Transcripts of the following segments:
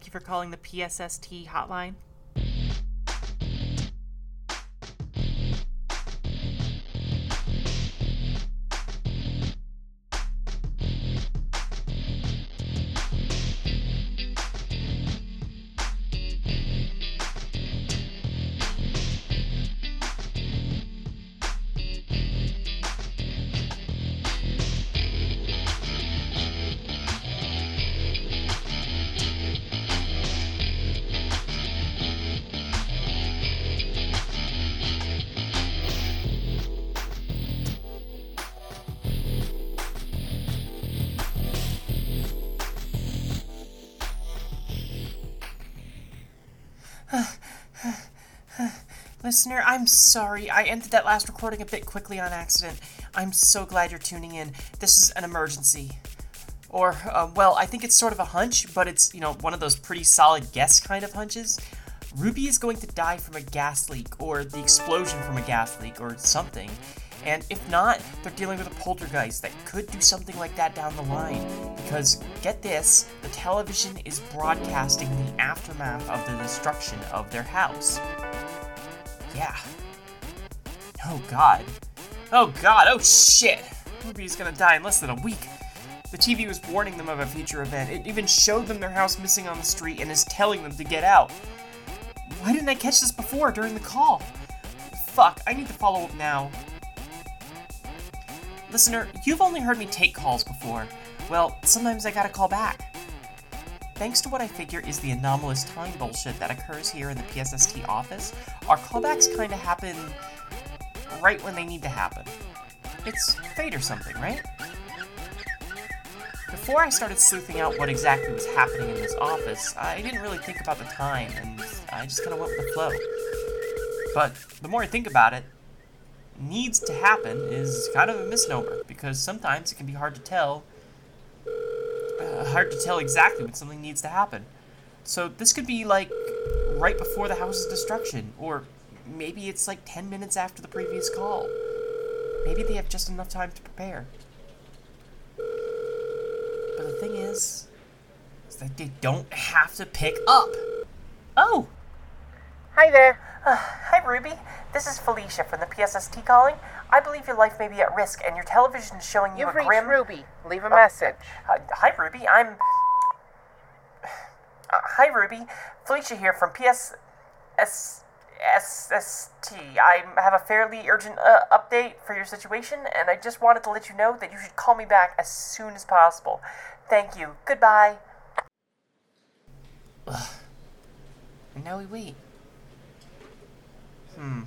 Thank you for calling the PSST hotline. Listener, I'm sorry. I ended that last recording a bit quickly on accident. I'm so glad you're tuning in. This is an emergency. Or, uh, well, I think it's sort of a hunch, but it's, you know, one of those pretty solid guess kind of hunches. Ruby is going to die from a gas leak, or the explosion from a gas leak, or something. And if not, they're dealing with a poltergeist that could do something like that down the line. Because, get this, the television is broadcasting the aftermath of the destruction of their house. Yeah. Oh god. Oh god, oh shit! Ruby's gonna die in less than a week. The TV was warning them of a future event. It even showed them their house missing on the street and is telling them to get out. Why didn't I catch this before during the call? Fuck, I need to follow up now. Listener, you've only heard me take calls before. Well, sometimes I gotta call back. Thanks to what I figure is the anomalous time bullshit that occurs here in the PSST office, our callbacks kinda happen right when they need to happen. It's fate or something, right? Before I started sleuthing out what exactly was happening in this office, I didn't really think about the time, and I just kind of went with the flow. But the more I think about it, needs to happen is kind of a misnomer, because sometimes it can be hard to tell uh, hard to tell exactly when something needs to happen. So this could be like right before the house's destruction, or maybe it's like 10 minutes after the previous call. Maybe they have just enough time to prepare. But the thing is, is that they don't have to pick up. Oh! Hi there. Uh, hi, Ruby. This is Felicia from the PSST calling. I believe your life may be at risk, and your television is showing you You've a reached grim. Ruby. Leave a message. Uh, hi, Ruby. I'm. Uh, hi, Ruby. Felicia here from PS. S- I have a fairly urgent uh, update for your situation, and I just wanted to let you know that you should call me back as soon as possible. Thank you. Goodbye. Ugh. And now we wait. Hmm.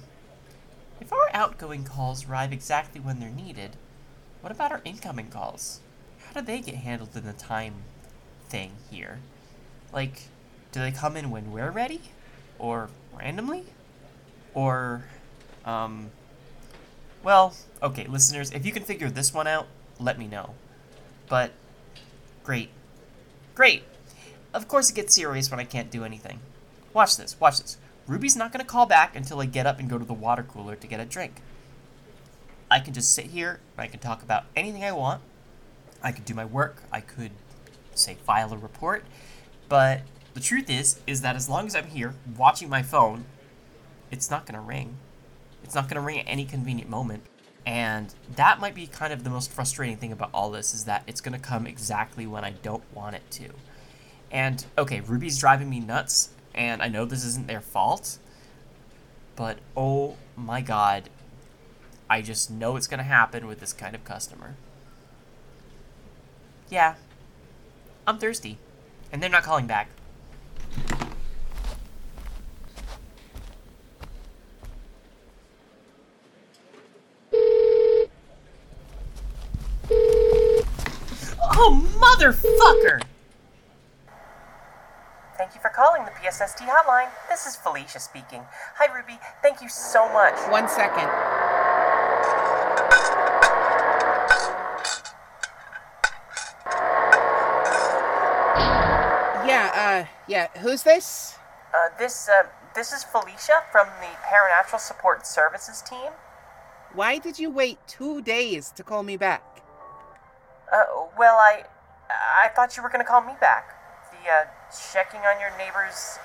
If our outgoing calls arrive exactly when they're needed, what about our incoming calls? How do they get handled in the time thing here? Like, do they come in when we're ready? Or randomly? Or, um. Well, okay, listeners, if you can figure this one out, let me know. But, great. Great! Of course it gets serious when I can't do anything. Watch this, watch this. Ruby's not gonna call back until I get up and go to the water cooler to get a drink. I can just sit here, I can talk about anything I want. I could do my work, I could, say, file a report. But the truth is, is that as long as I'm here watching my phone, it's not gonna ring. It's not gonna ring at any convenient moment. And that might be kind of the most frustrating thing about all this is that it's gonna come exactly when I don't want it to. And okay, Ruby's driving me nuts, and I know this isn't their fault, but oh my god, I just know it's gonna happen with this kind of customer. Yeah, I'm thirsty, and they're not calling back. Oh, motherfucker! Thank you for calling the PSST hotline. This is Felicia speaking. Hi, Ruby. Thank you so much. One second. Yeah, uh, yeah, who's this? Uh, this, uh, this is Felicia from the Paranatural Support Services team. Why did you wait two days to call me back? Uh, well, I, I thought you were gonna call me back. Uh, checking on your neighbors.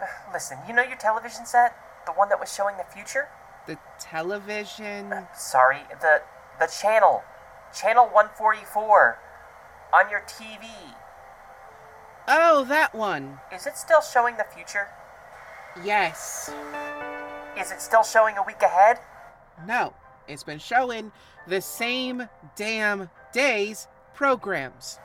Listen, you know your television set? The one that was showing the future? The television. Sorry, the the channel. Channel 144 on your TV. Oh, that one. Is it still showing the future? Yes. Is it still showing a week ahead? No. It's been showing the same damn day's programs.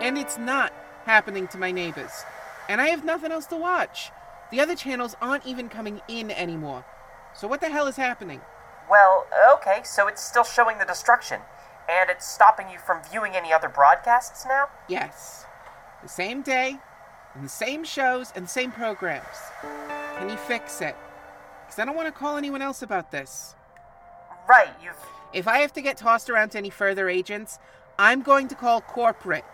And it's not happening to my neighbors. And I have nothing else to watch. The other channels aren't even coming in anymore. So what the hell is happening? Well, okay, so it's still showing the destruction. And it's stopping you from viewing any other broadcasts now? Yes. The same day, and the same shows, and the same programs. Can you fix it? Because I don't want to call anyone else about this. Right, you've. If I have to get tossed around to any further agents, I'm going to call corporate.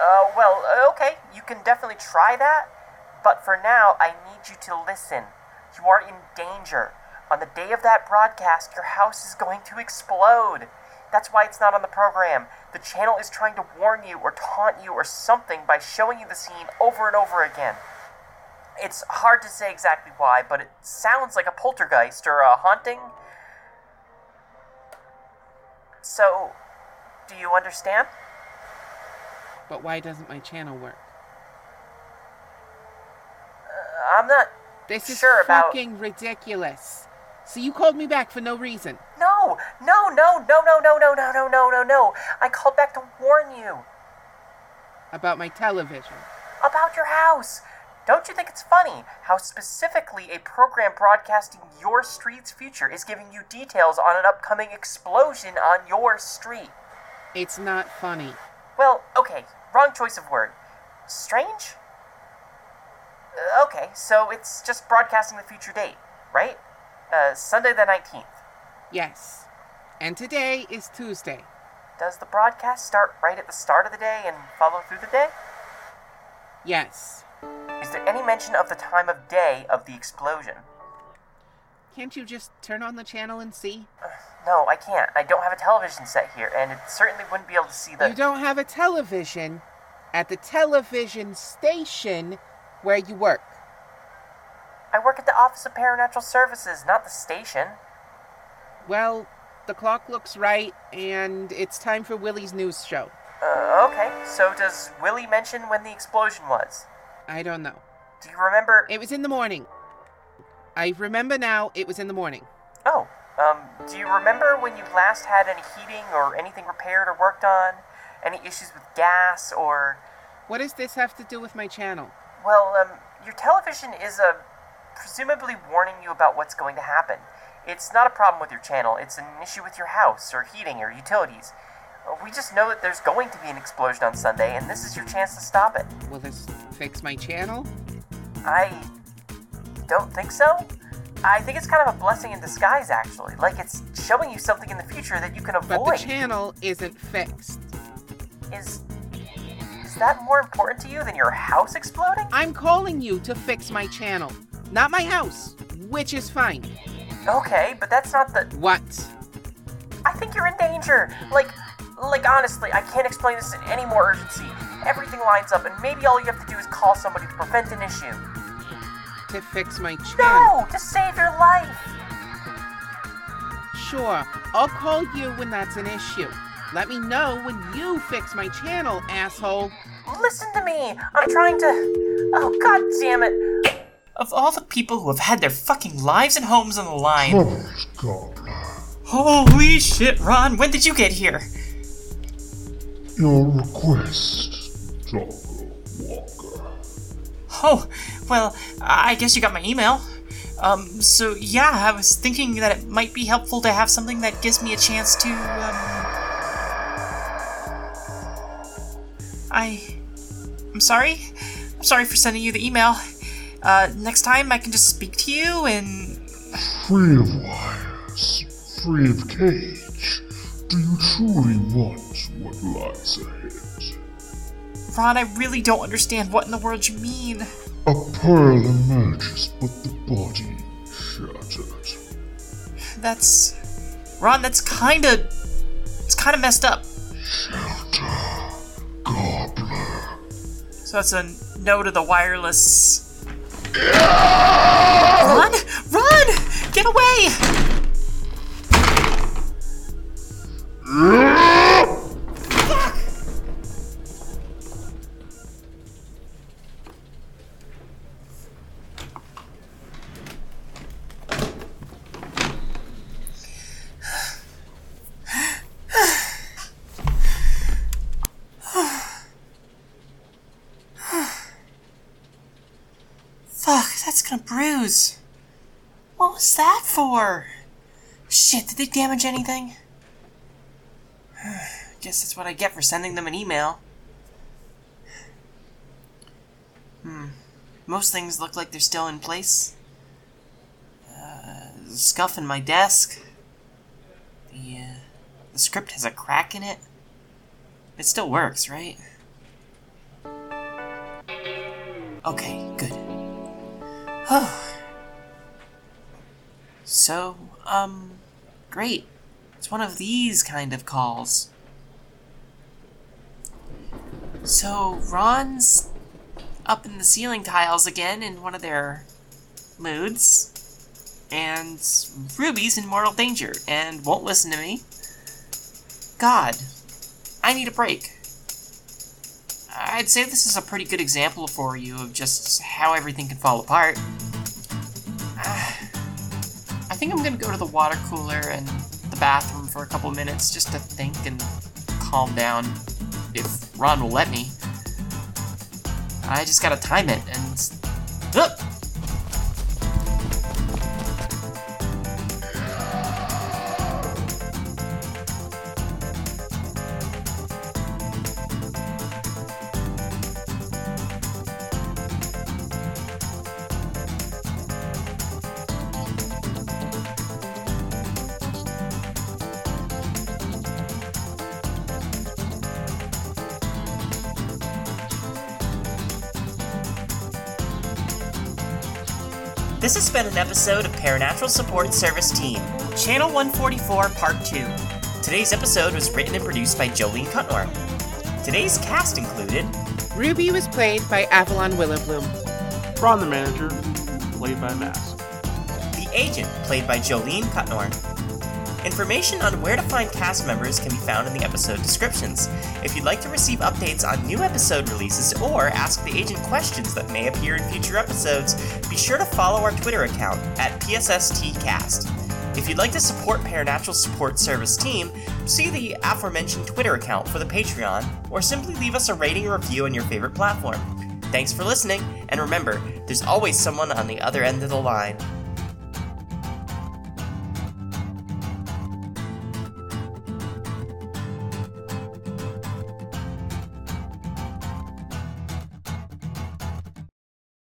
Uh, well, okay, you can definitely try that. But for now, I need you to listen. You are in danger. On the day of that broadcast, your house is going to explode. That's why it's not on the program. The channel is trying to warn you or taunt you or something by showing you the scene over and over again. It's hard to say exactly why, but it sounds like a poltergeist or a haunting. So, do you understand? But why doesn't my channel work? Uh, I'm not This is Sure about- fucking ridiculous. So you called me back for no reason. No, no, no, no, no, no, no, no, no, no, no, no. I called back to warn you About my television. about your house. Don't you think it's funny how specifically a program broadcasting your street's future is giving you details on an upcoming explosion on your street? It's not funny. Well, okay, wrong choice of word. Strange? Uh, okay, so it's just broadcasting the future date, right? Uh, Sunday the 19th. Yes. And today is Tuesday. Does the broadcast start right at the start of the day and follow through the day? Yes. Is there any mention of the time of day of the explosion? Can't you just turn on the channel and see? No, I can't. I don't have a television set here, and it certainly wouldn't be able to see the. You don't have a television at the television station where you work. I work at the Office of Paranatural Services, not the station. Well, the clock looks right, and it's time for Willie's news show. Uh, okay. So does Willie mention when the explosion was? I don't know. Do you remember? It was in the morning. I remember now it was in the morning. Oh, um, do you remember when you last had any heating or anything repaired or worked on? Any issues with gas or? What does this have to do with my channel? Well, um, your television is uh, presumably warning you about what's going to happen. It's not a problem with your channel, it's an issue with your house, or heating, or utilities. Uh, We just know that there's going to be an explosion on Sunday, and this is your chance to stop it. Will this fix my channel? I don't think so. I think it's kind of a blessing in disguise, actually. Like it's showing you something in the future that you can avoid. But the channel isn't fixed. is is that more important to you than your house exploding? I'm calling you to fix my channel, not my house, which is fine. Okay, but that's not the. What? I think you're in danger. Like, like honestly, I can't explain this in any more urgency. Everything lines up, and maybe all you have to do is call somebody to prevent an issue. To fix my channel? No, to save your life. Sure, I'll call you when that's an issue. Let me know when you fix my channel, asshole. Listen to me. I'm trying to. Oh God damn it! Of all the people who have had their fucking lives and homes on the line, Troubles, Gobbler. holy shit, Ron! When did you get here? Your request, Doggo Walker. Oh, well, I guess you got my email. Um, so yeah, I was thinking that it might be helpful to have something that gives me a chance to, um. I. I'm sorry? I'm sorry for sending you the email. Uh, next time I can just speak to you and. Free of wires, free of cage. Do you truly want what lies ahead? Ron, I really don't understand what in the world you mean. A pearl emerges, but the body shattered. That's. Ron, that's kinda. It's kinda messed up. Shelter, Gobbler. So that's a no to the wireless. Run! Run! Get away! That's. What was that for? Shit, did they damage anything? Guess that's what I get for sending them an email. Hmm. Most things look like they're still in place. Uh, scuff in my desk. The, uh, the script has a crack in it. It still works, right? Okay, good. so, um, great. It's one of these kind of calls. So, Ron's up in the ceiling tiles again in one of their moods. And Ruby's in mortal danger and won't listen to me. God, I need a break. I'd say this is a pretty good example for you of just how everything can fall apart. I think I'm gonna go to the water cooler and the bathroom for a couple minutes just to think and calm down. If Ron will let me. I just gotta time it and. Ugh! This has been an episode of Paranatural Support Service Team, Channel 144, Part 2. Today's episode was written and produced by Jolene Cutnor. Today's cast included Ruby was played by Avalon Willowbloom. Ron the manager, played by Mask. The Agent, played by Jolene Cutnor. Information on where to find cast members can be found in the episode descriptions. If you'd like to receive updates on new episode releases or ask the agent questions that may appear in future episodes, be sure to follow our Twitter account at PSSTcast. If you'd like to support Paranatural Support Service Team, see the aforementioned Twitter account for the Patreon, or simply leave us a rating or review on your favorite platform. Thanks for listening, and remember, there's always someone on the other end of the line.